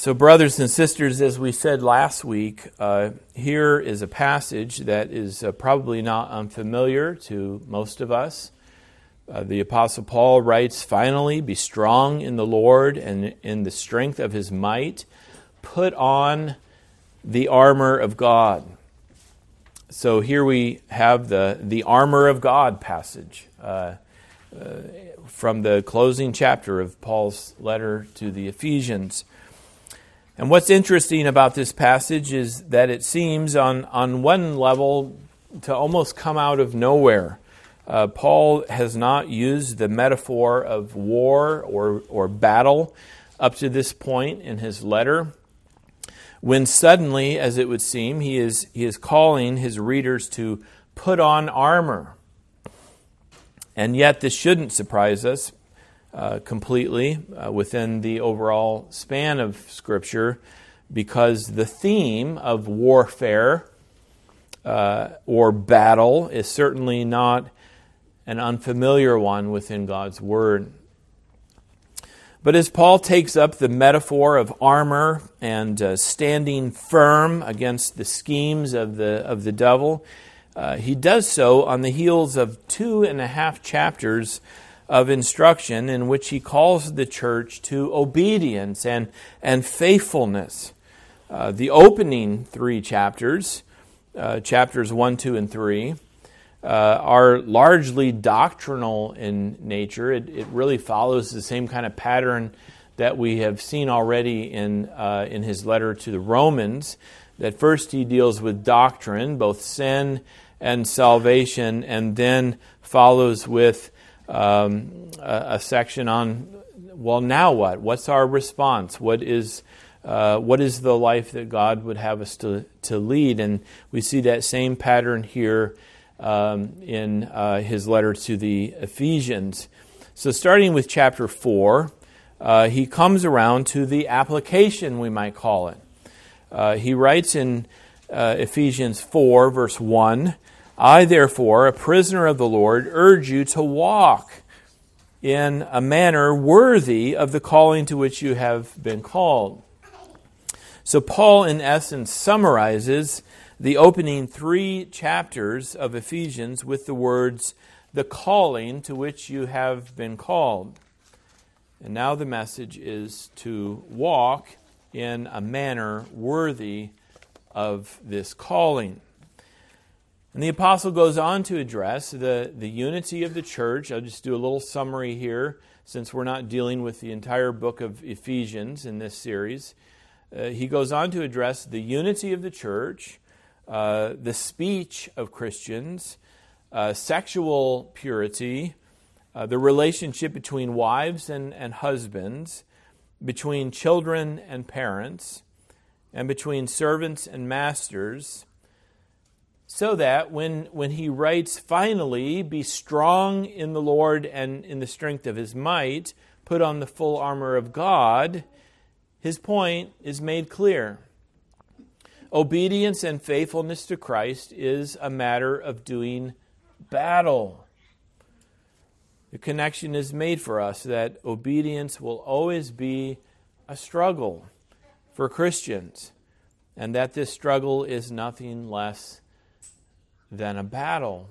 So, brothers and sisters, as we said last week, uh, here is a passage that is uh, probably not unfamiliar to most of us. Uh, the Apostle Paul writes, Finally, be strong in the Lord and in the strength of his might. Put on the armor of God. So here we have the, the armor of God passage uh, uh, from the closing chapter of Paul's letter to the Ephesians. And what's interesting about this passage is that it seems, on, on one level, to almost come out of nowhere. Uh, Paul has not used the metaphor of war or, or battle up to this point in his letter. When suddenly, as it would seem, he is, he is calling his readers to put on armor. And yet, this shouldn't surprise us uh, completely uh, within the overall span of Scripture because the theme of warfare uh, or battle is certainly not an unfamiliar one within God's Word. But as Paul takes up the metaphor of armor and uh, standing firm against the schemes of the, of the devil, uh, he does so on the heels of two and a half chapters of instruction in which he calls the church to obedience and, and faithfulness. Uh, the opening three chapters, uh, chapters 1, 2, and 3, uh, are largely doctrinal in nature. It, it, really follows the same kind of pattern that we have seen already in, uh, in his letter to the Romans. That first he deals with doctrine, both sin and salvation, and then follows with um, a, a, section on, well, now what? What's our response? What is, uh, what is the life that God would have us to, to lead? And we see that same pattern here um, in uh, his letter to the Ephesians. So, starting with chapter 4, uh, he comes around to the application, we might call it. Uh, he writes in uh, Ephesians 4, verse 1 I, therefore, a prisoner of the Lord, urge you to walk in a manner worthy of the calling to which you have been called. So, Paul, in essence, summarizes the opening three chapters of Ephesians with the words, the calling to which you have been called. And now the message is to walk in a manner worthy of this calling. And the apostle goes on to address the, the unity of the church. I'll just do a little summary here since we're not dealing with the entire book of Ephesians in this series. Uh, he goes on to address the unity of the church, uh, the speech of Christians, uh, sexual purity, uh, the relationship between wives and, and husbands, between children and parents, and between servants and masters so that when, when he writes, finally, be strong in the Lord and in the strength of his might, put on the full armor of God, his point is made clear. Obedience and faithfulness to Christ is a matter of doing battle. The connection is made for us that obedience will always be a struggle for Christians, and that this struggle is nothing less than a battle.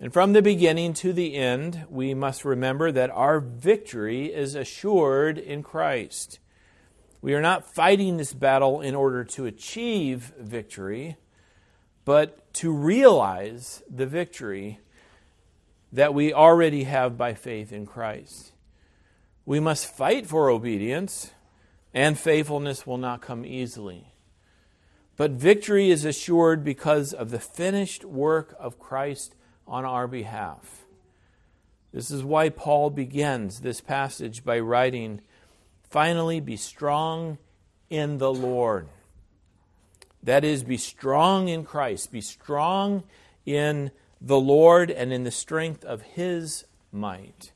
And from the beginning to the end, we must remember that our victory is assured in Christ. We are not fighting this battle in order to achieve victory, but to realize the victory that we already have by faith in Christ. We must fight for obedience, and faithfulness will not come easily. But victory is assured because of the finished work of Christ on our behalf. This is why Paul begins this passage by writing, Finally, be strong in the Lord. That is, be strong in Christ, be strong in the Lord and in the strength of His might.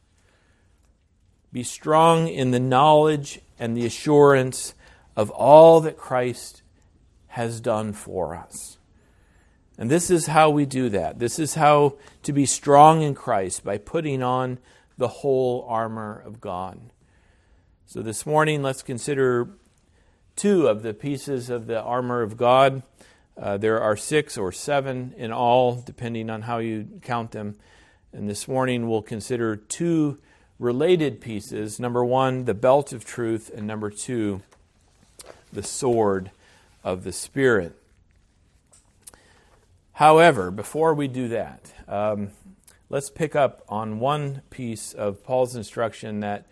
Be strong in the knowledge and the assurance of all that Christ has done for us. And this is how we do that. This is how to be strong in Christ by putting on the whole armor of God. So this morning, let's consider two of the pieces of the armor of God. Uh, there are six or seven in all, depending on how you count them. And this morning, we'll consider two related pieces number one, the belt of truth, and number two, the sword of the Spirit. However, before we do that, um, let's pick up on one piece of Paul's instruction that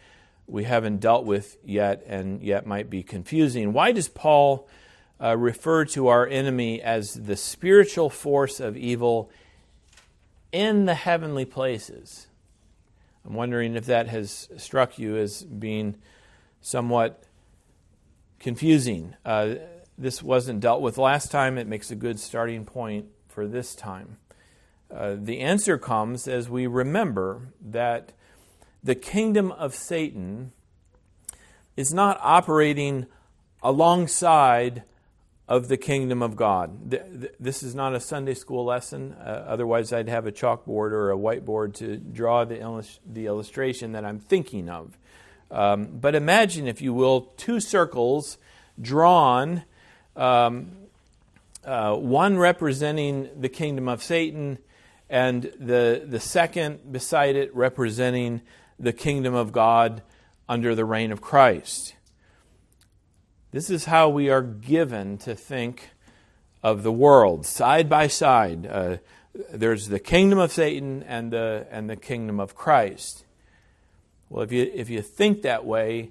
we haven't dealt with yet and yet might be confusing. Why does Paul uh, refer to our enemy as the spiritual force of evil in the heavenly places? I'm wondering if that has struck you as being somewhat confusing. Uh, this wasn't dealt with last time. It makes a good starting point for this time. Uh, the answer comes as we remember that the kingdom of Satan is not operating alongside of the kingdom of God. This is not a Sunday school lesson. Uh, otherwise, I'd have a chalkboard or a whiteboard to draw the, the illustration that I'm thinking of. Um, but imagine, if you will, two circles drawn, um, uh, one representing the kingdom of Satan, and the, the second beside it representing the kingdom of God under the reign of Christ. This is how we are given to think of the world, side by side. Uh, there's the kingdom of Satan and the, and the kingdom of Christ. Well, if you, if you think that way,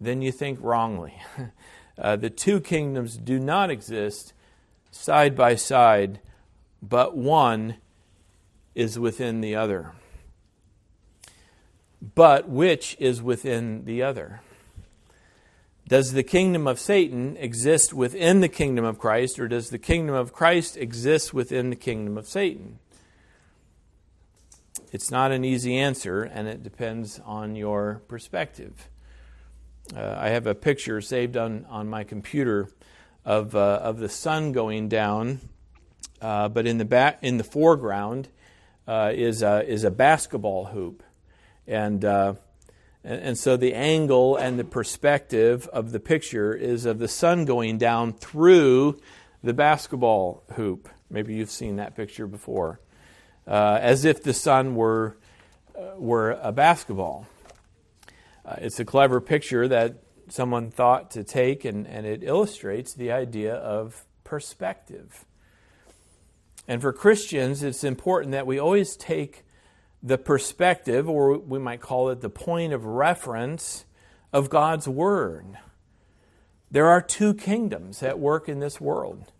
then you think wrongly. uh, the two kingdoms do not exist side by side, but one is within the other but which is within the other? Does the kingdom of Satan exist within the kingdom of Christ, or does the kingdom of Christ exist within the kingdom of Satan? It's not an easy answer, and it depends on your perspective. Uh, I have a picture saved on, on my computer of, uh, of the sun going down, uh, but in the, back, in the foreground uh, is, a, is a basketball hoop. And, uh, and, and so the angle and the perspective of the picture is of the sun going down through the basketball hoop. Maybe you've seen that picture before. Uh, as if the sun were, were a basketball. Uh, it's a clever picture that someone thought to take, and, and it illustrates the idea of perspective. And for Christians, it's important that we always take the perspective, or we might call it the point of reference, of God's Word. There are two kingdoms at work in this world,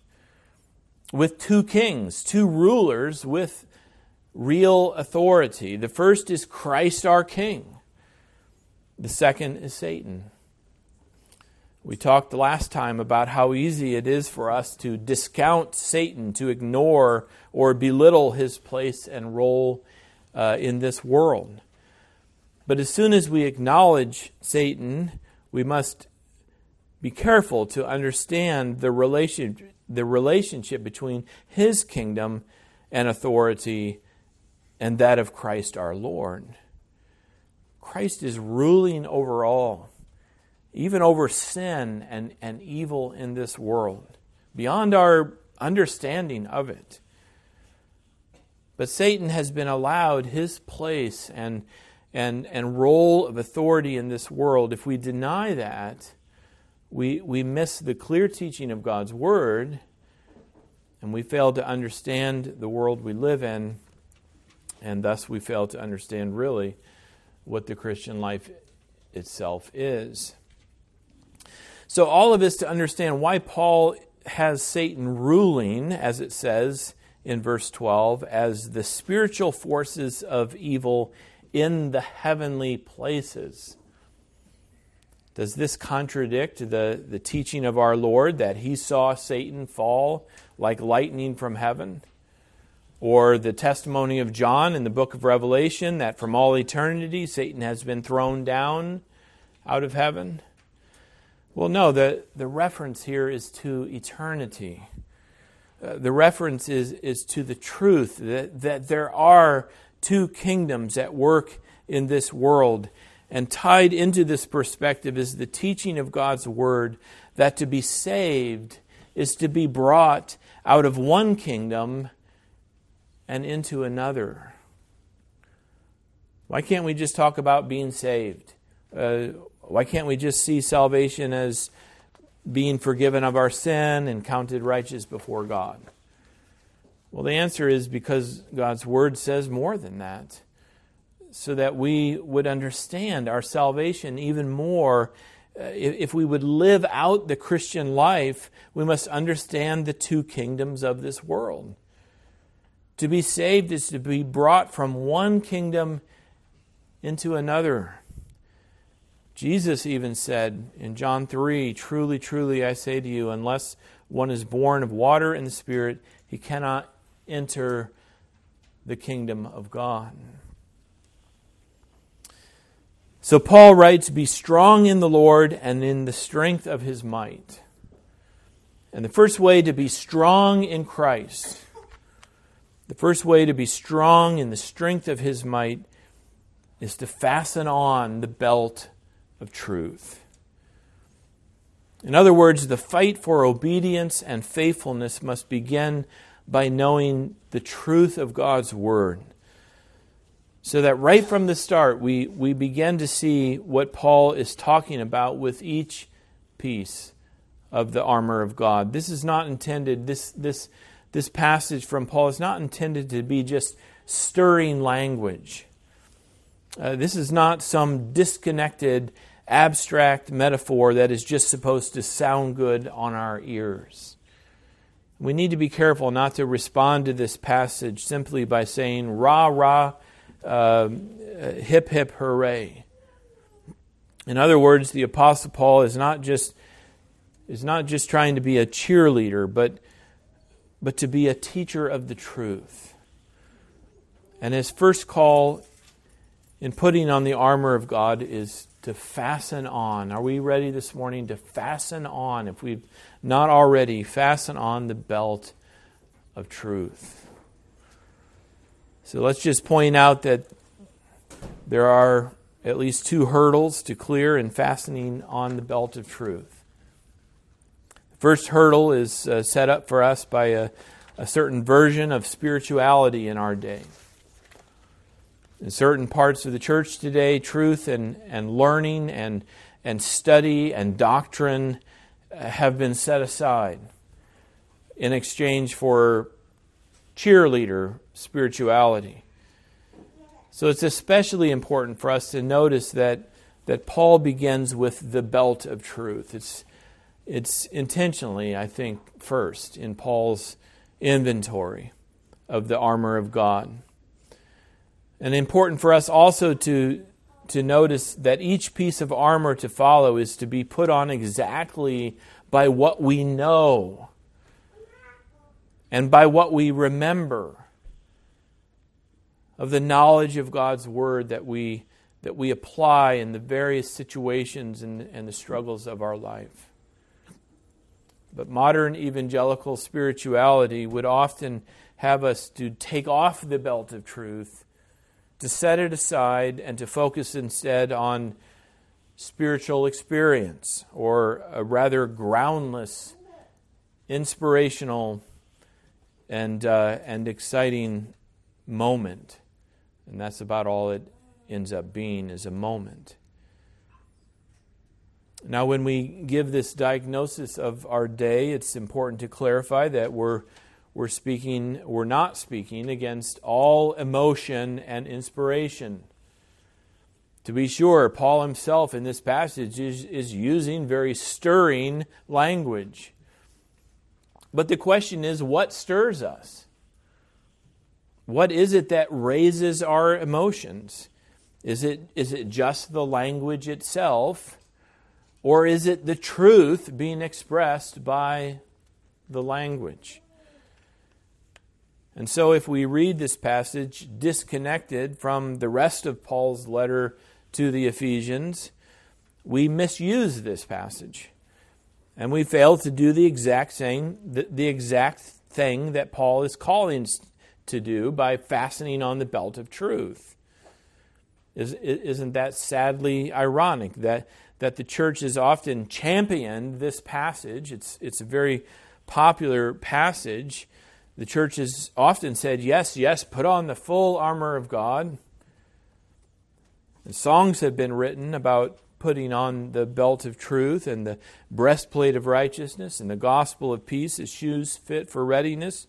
with two kings, two rulers with real authority. The first is Christ our King, the second is Satan. We talked last time about how easy it is for us to discount Satan, to ignore or belittle his place and role uh, in this world. But as soon as we acknowledge Satan, we must be careful to understand the, relation, the relationship between his kingdom and authority and that of Christ our Lord. Christ is ruling over all, even over sin and, and evil in this world, beyond our understanding of it. But Satan has been allowed his place and, and, and role of authority in this world. If we deny that, we, we miss the clear teaching of God's Word and we fail to understand the world we live in, and thus we fail to understand really what the Christian life itself is. So, all of this to understand why Paul has Satan ruling, as it says in verse 12 as the spiritual forces of evil in the heavenly places. Does this contradict the, the teaching of our Lord that he saw Satan fall like lightning from heaven? Or the testimony of John in the book of Revelation that from all eternity Satan has been thrown down out of heaven? Well, no, the, the reference here is to eternity. Uh, the reference is, is to the truth that, that there are two kingdoms at work in this world. And tied into this perspective is the teaching of God's Word that to be saved is to be brought out of one kingdom and into another. Why can't we just talk about being saved? Uh, why can't we just see salvation as being forgiven of our sin and counted righteous before God? Well, the answer is because God's Word says more than that so that we would understand our salvation even more. Uh, if we would live out the Christian life, we must understand the two kingdoms of this world. To be saved is to be brought from one kingdom into another. Jesus even said in John 3 Truly, truly, I say to you, unless one is born of water and the Spirit, he cannot enter the kingdom of God. So Paul writes, Be strong in the Lord and in the strength of his might. And the first way to be strong in Christ, the first way to be strong in the strength of his might, is to fasten on the belt of truth. In other words, the fight for obedience and faithfulness must begin by knowing the truth of God's Word. So that right from the start, we, we begin to see what Paul is talking about with each piece of the armor of God. This is not intended, this, this, this passage from Paul is not intended to be just stirring language. Uh, this is not some disconnected, abstract metaphor that is just supposed to sound good on our ears. We need to be careful not to respond to this passage simply by saying, rah, rah, uh, hip, hip, hooray. In other words, the Apostle Paul is not just, is not just trying to be a cheerleader, but, but to be a teacher of the truth. And his first call in putting on the armor of God is to fasten on. Are we ready this morning to fasten on? If we've not already, fasten on the belt of truth. So let's just point out that there are at least two hurdles to clear in fastening on the belt of truth. First hurdle is uh, set up for us by a, a certain version of spirituality in our day. In certain parts of the church today, truth and, and learning and, and study and doctrine uh, have been set aside in exchange for cheerleader spirituality. So it's especially important for us to notice that, that Paul begins with the belt of truth. It's, it's intentionally, I think, first in Paul's inventory of the armor of God. And important for us also to, to notice that each piece of armor to follow is to be put on exactly by what we know and by what we remember of the knowledge of God's Word that we, that we apply in the various situations and, and the struggles of our life. But modern evangelical spirituality would often have us to take off the belt of truth, to set it aside, and to focus instead on spiritual experience or a rather groundless, inspirational, and, uh, and exciting moment. And that's about all it ends up being is a moment. Now, when we give this diagnosis of our day, it's important to clarify that we're, we're speaking, we're not speaking against all emotion and inspiration. To be sure, Paul himself in this passage is, is using very stirring language. But the question is what stirs us? What is it that raises our emotions? Is it, is it just the language itself? Or is it the truth being expressed by the language? And so, if we read this passage disconnected from the rest of Paul's letter to the Ephesians, we misuse this passage. And we fail to do the exact same, the, the exact thing that Paul is calling to do by fastening on the belt of truth. Is, isn't that sadly ironic that, that the church has often championed this passage? It's, it's a very popular passage. The church has often said, yes, yes, put on the full armor of God. And songs have been written about putting on the belt of truth and the breastplate of righteousness and the gospel of peace as shoes fit for readiness.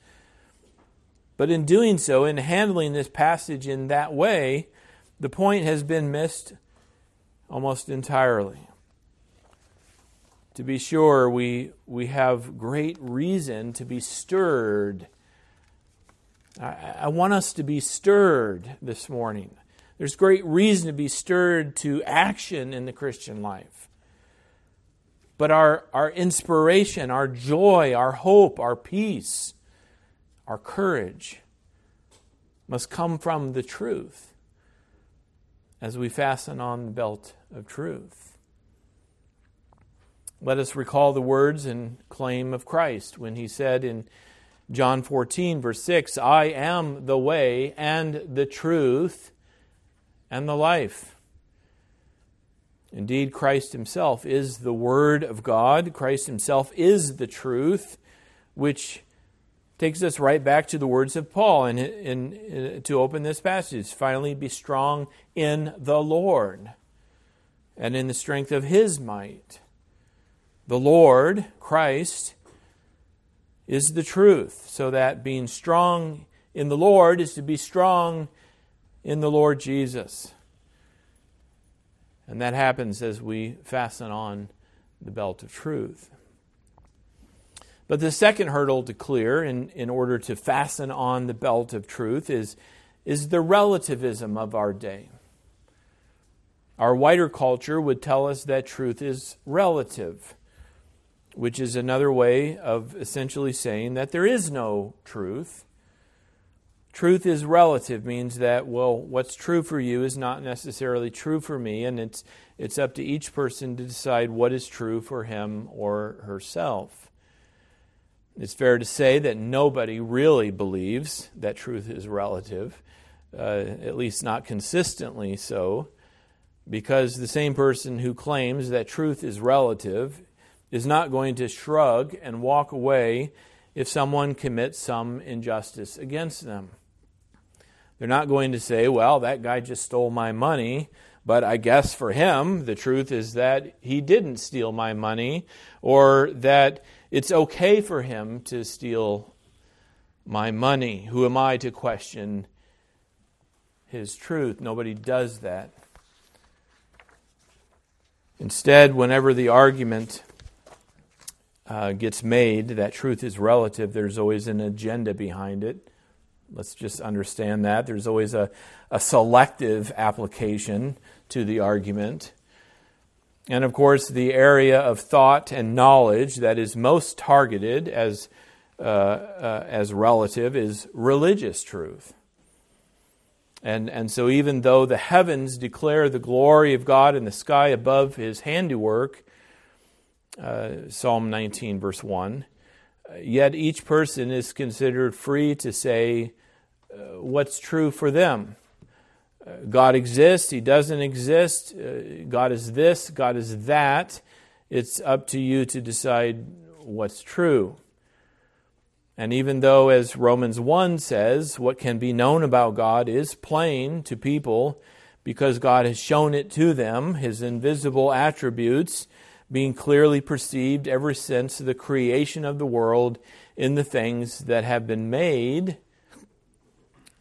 But in doing so, in handling this passage in that way, the point has been missed almost entirely. To be sure, we, we have great reason to be stirred. I, I want us to be stirred this morning. There's great reason to be stirred to action in the Christian life. But our, our inspiration, our joy, our hope, our peace, our courage must come from the truth as we fasten on the belt of truth. Let us recall the words and claim of Christ when he said in John 14, verse 6, I am the way and the truth and the life. Indeed, Christ Himself is the Word of God. Christ Himself is the truth, which takes us right back to the words of Paul in, in, in, to open this passage. Finally, be strong in the Lord and in the strength of His might. The Lord, Christ, is the truth, so that being strong in the Lord is to be strong in the Lord Jesus. And that happens as we fasten on the belt of truth. But the second hurdle to clear in, in order to fasten on the belt of truth is, is the relativism of our day. Our wider culture would tell us that truth is relative, which is another way of essentially saying that there is no truth Truth is relative means that, well, what's true for you is not necessarily true for me, and it's, it's up to each person to decide what is true for him or herself. It's fair to say that nobody really believes that truth is relative, uh, at least not consistently so, because the same person who claims that truth is relative is not going to shrug and walk away if someone commits some injustice against them. They're not going to say, well, that guy just stole my money, but I guess for him, the truth is that he didn't steal my money, or that it's okay for him to steal my money. Who am I to question his truth? Nobody does that. Instead, whenever the argument uh, gets made that truth is relative, there's always an agenda behind it. Let's just understand that. There's always a, a selective application to the argument. And of course, the area of thought and knowledge that is most targeted as, uh, uh, as relative is religious truth. And, and so, even though the heavens declare the glory of God and the sky above his handiwork, uh, Psalm 19, verse 1, yet each person is considered free to say uh, what's true for them. God exists, He doesn't exist, uh, God is this, God is that. It's up to you to decide what's true. And even though, as Romans 1 says, what can be known about God is plain to people because God has shown it to them, His invisible attributes being clearly perceived ever since the creation of the world in the things that have been made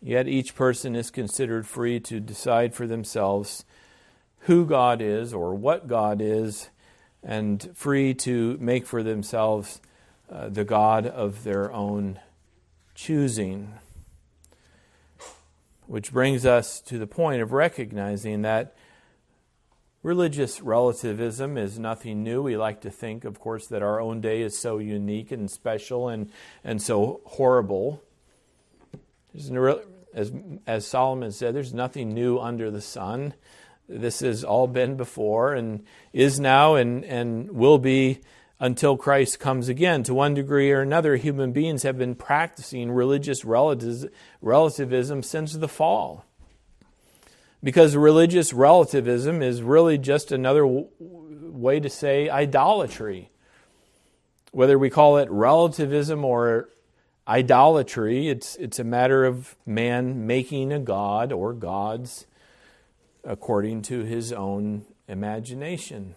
Yet each person is considered free to decide for themselves who God is or what God is, and free to make for themselves uh, the God of their own choosing. Which brings us to the point of recognizing that religious relativism is nothing new. We like to think, of course, that our own day is so unique and special and, and so horrible. As, as Solomon said, there's nothing new under the sun. This has all been before and is now and, and will be until Christ comes again. To one degree or another, human beings have been practicing religious relativism since the fall. Because religious relativism is really just another w- way to say idolatry. Whether we call it relativism or idolatry, it's, it's a matter of man making a god or gods according to his own imagination.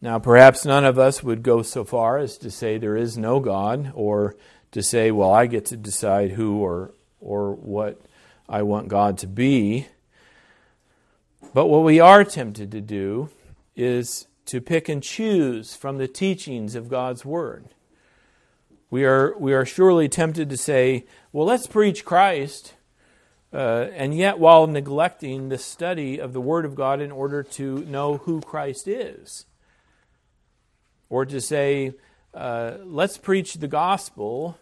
Now, perhaps none of us would go so far as to say there is no God or to say, well, I get to decide who or, or what I want God to be. But what we are tempted to do is to pick and choose from the teachings of God's Word. We are, we are surely tempted to say, well, let's preach Christ, uh, and yet while neglecting the study of the Word of God in order to know who Christ is. Or to say, uh, let's preach the gospel,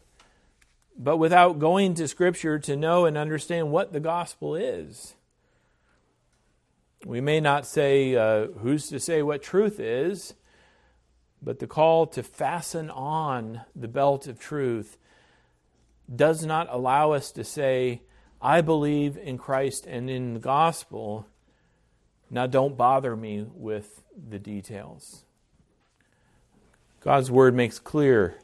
but without going to Scripture to know and understand what the gospel is. We may not say, uh, who's to say what truth is, but the call to fasten on the belt of truth does not allow us to say, I believe in Christ and in the gospel. Now don't bother me with the details. God's word makes clear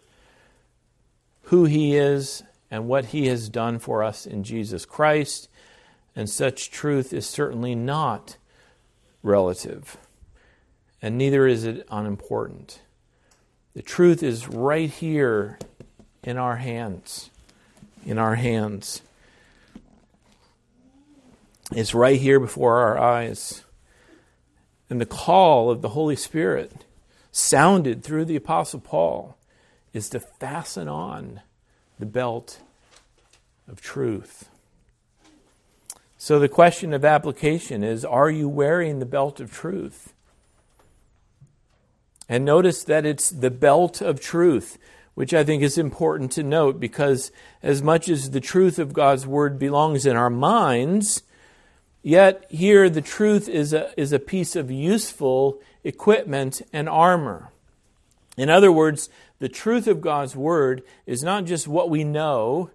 who He is and what He has done for us in Jesus Christ, and such truth is certainly not relative, and neither is it unimportant. The truth is right here in our hands. In our hands. It's right here before our eyes. And the call of the Holy Spirit sounded through the Apostle Paul is to fasten on the belt of truth. So the question of application is Are you wearing the belt of truth? And notice that it's the belt of truth, which I think is important to note because as much as the truth of God's word belongs in our minds, yet here the truth is a, is a piece of useful equipment and armor. In other words, the truth of God's word is not just what we know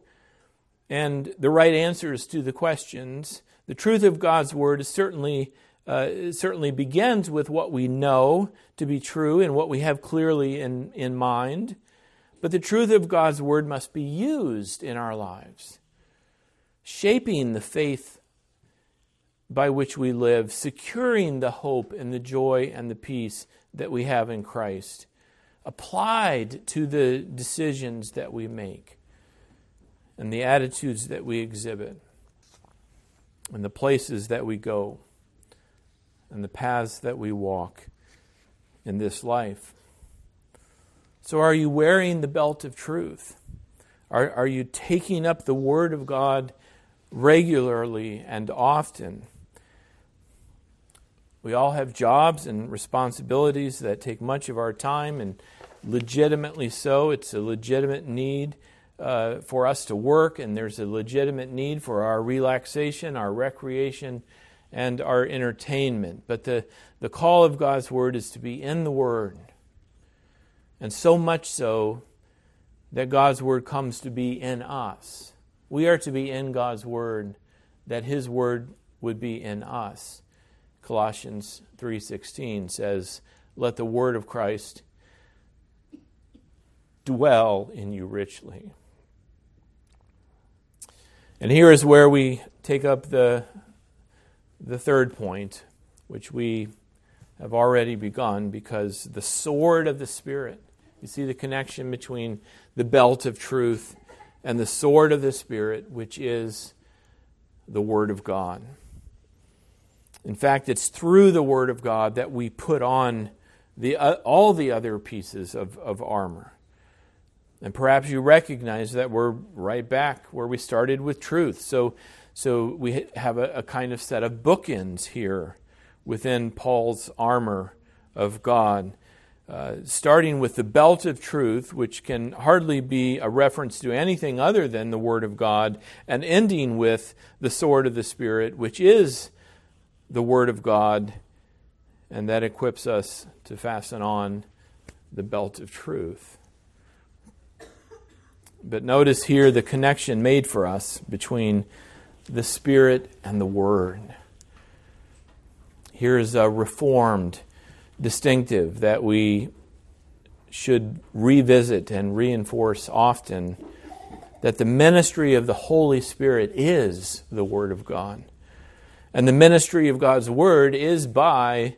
and the right answers to the questions. The truth of God's word is certainly uh, certainly begins with what we know to be true and what we have clearly in, in mind. But the truth of God's word must be used in our lives, shaping the faith by which we live, securing the hope and the joy and the peace that we have in Christ applied to the decisions that we make and the attitudes that we exhibit and the places that we go and the paths that we walk in this life. So, are you wearing the belt of truth? Are, are you taking up the Word of God regularly and often? We all have jobs and responsibilities that take much of our time, and legitimately so. It's a legitimate need uh, for us to work, and there's a legitimate need for our relaxation, our recreation, and our entertainment. But the, the call of God's Word is to be in the Word. And so much so that God's Word comes to be in us. We are to be in God's Word, that His Word would be in us. Colossians 3:16 says, "Let the word of Christ dwell in you richly." And here is where we take up the the third point, which we have already begun because the sword of the spirit. You see the connection between the belt of truth and the sword of the spirit, which is the word of God. In fact, it's through the Word of God that we put on the, uh, all the other pieces of, of armor. And perhaps you recognize that we're right back where we started with truth. So, so we have a, a kind of set of bookends here within Paul's armor of God. Uh, starting with the belt of truth, which can hardly be a reference to anything other than the Word of God, and ending with the sword of the Spirit, which is the Word of God, and that equips us to fasten on the belt of truth. But notice here the connection made for us between the Spirit and the Word. Here's a reformed distinctive that we should revisit and reinforce often that the ministry of the Holy Spirit is the Word of God. And the ministry of God's Word is by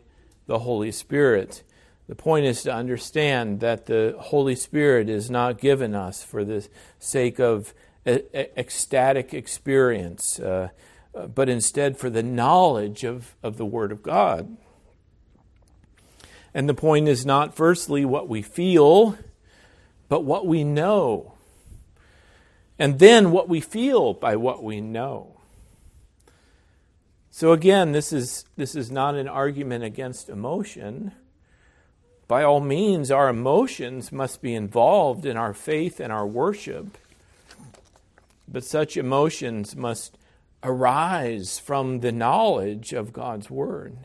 the Holy Spirit. The point is to understand that the Holy Spirit is not given us for the sake of ecstatic experience, uh, but instead for the knowledge of, of the Word of God. And the point is not, firstly, what we feel, but what we know. And then what we feel by what we know. So again, this is, this is not an argument against emotion by all means, our emotions must be involved in our faith and our worship. But such emotions must arise from the knowledge of God's Word.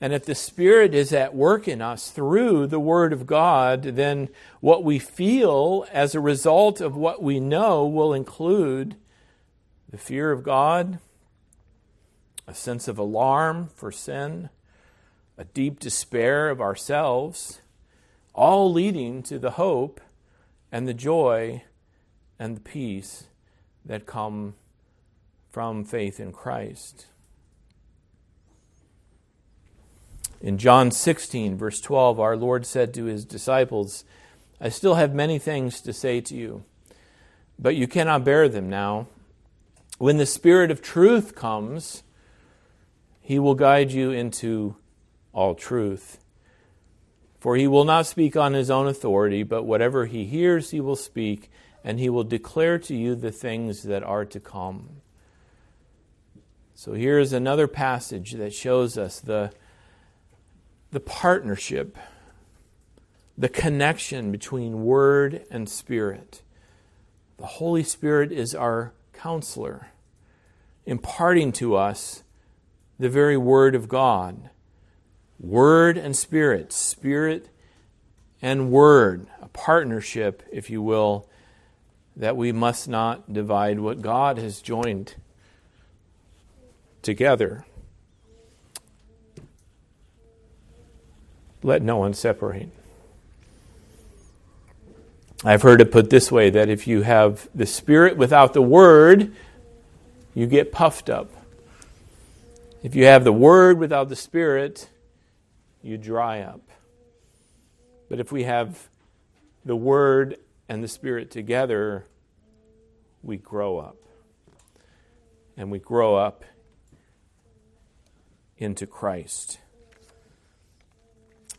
And if the Spirit is at work in us through the Word of God, then what we feel as a result of what we know will include the fear of God, a sense of alarm for sin a deep despair of ourselves, all leading to the hope and the joy and the peace that come from faith in Christ. In John 16, verse 12, our Lord said to his disciples, I still have many things to say to you, but you cannot bear them now. When the Spirit of truth comes, he will guide you into all truth. For he will not speak on his own authority, but whatever he hears, he will speak, and he will declare to you the things that are to come. So here is another passage that shows us the, the partnership, the connection between Word and Spirit. The Holy Spirit is our counselor, imparting to us the very Word of God Word and Spirit, Spirit and Word, a partnership, if you will, that we must not divide what God has joined together. Let no one separate. I've heard it put this way that if you have the Spirit without the Word, you get puffed up. If you have the Word without the Spirit, you dry up. But if we have the Word and the Spirit together, we grow up. And we grow up into Christ.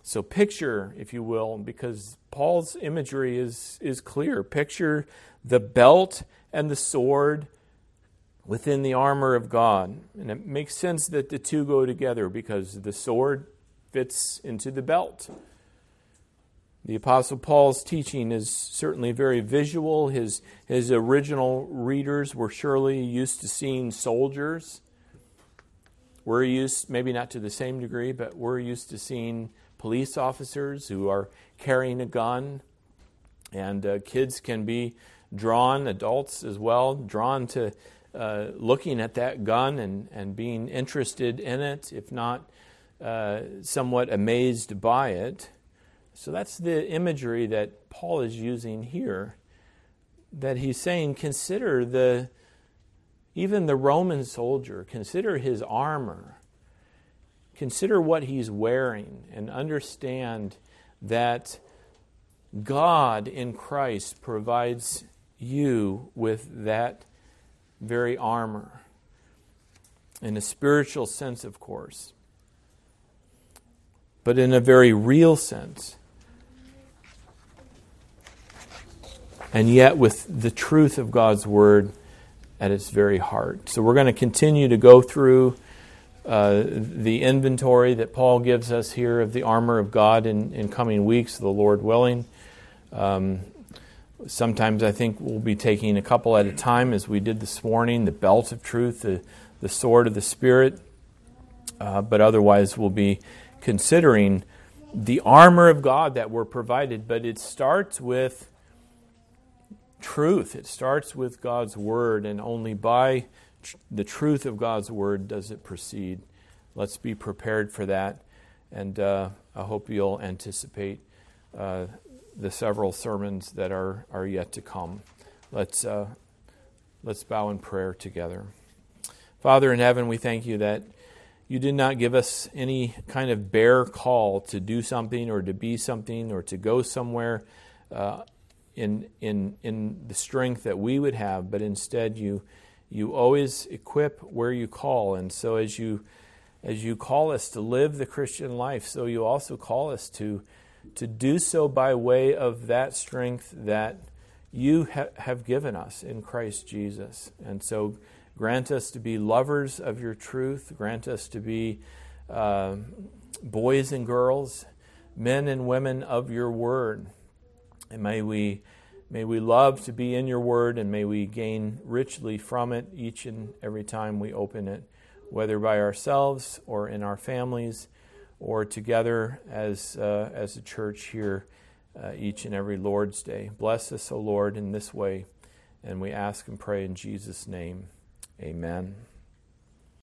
So picture, if you will, because Paul's imagery is, is clear. Picture the belt and the sword within the armor of God. And it makes sense that the two go together because the sword fits into the belt. The Apostle Paul's teaching is certainly very visual. His, his original readers were surely used to seeing soldiers. We're used, maybe not to the same degree, but we're used to seeing police officers who are carrying a gun. And uh, kids can be drawn, adults as well, drawn to uh, looking at that gun and, and being interested in it, if not uh, somewhat amazed by it. So that's the imagery that Paul is using here. That he's saying, consider the even the Roman soldier, consider his armor, consider what he's wearing, and understand that God in Christ provides you with that very armor. In a spiritual sense, of course but in a very real sense. And yet, with the truth of God's Word at its very heart. So, we're going to continue to go through uh, the inventory that Paul gives us here of the armor of God in, in coming weeks, the Lord willing. Um, sometimes I think we'll be taking a couple at a time, as we did this morning the belt of truth, the, the sword of the Spirit. Uh, but otherwise, we'll be considering the armor of God that we're provided, but it starts with truth. It starts with God's Word, and only by tr- the truth of God's Word does it proceed. Let's be prepared for that, and uh, I hope you'll anticipate uh, the several sermons that are, are yet to come. Let's, uh, let's bow in prayer together. Father in heaven, we thank you that you did not give us any kind of bare call to do something or to be something or to go somewhere uh, in, in, in the strength that we would have, but instead you, you always equip where you call. And so as you, as you call us to live the Christian life, so you also call us to, to do so by way of that strength that you ha- have given us in Christ Jesus. And so grant us to be lovers of your truth, grant us to be uh, boys and girls, men and women of your word. And may we, may we love to be in your word and may we gain richly from it each and every time we open it, whether by ourselves or in our families or together as, uh, as a church here uh, each and every Lord's Day. Bless us, O Lord, in this way. And we ask and pray in Jesus' name. Amen.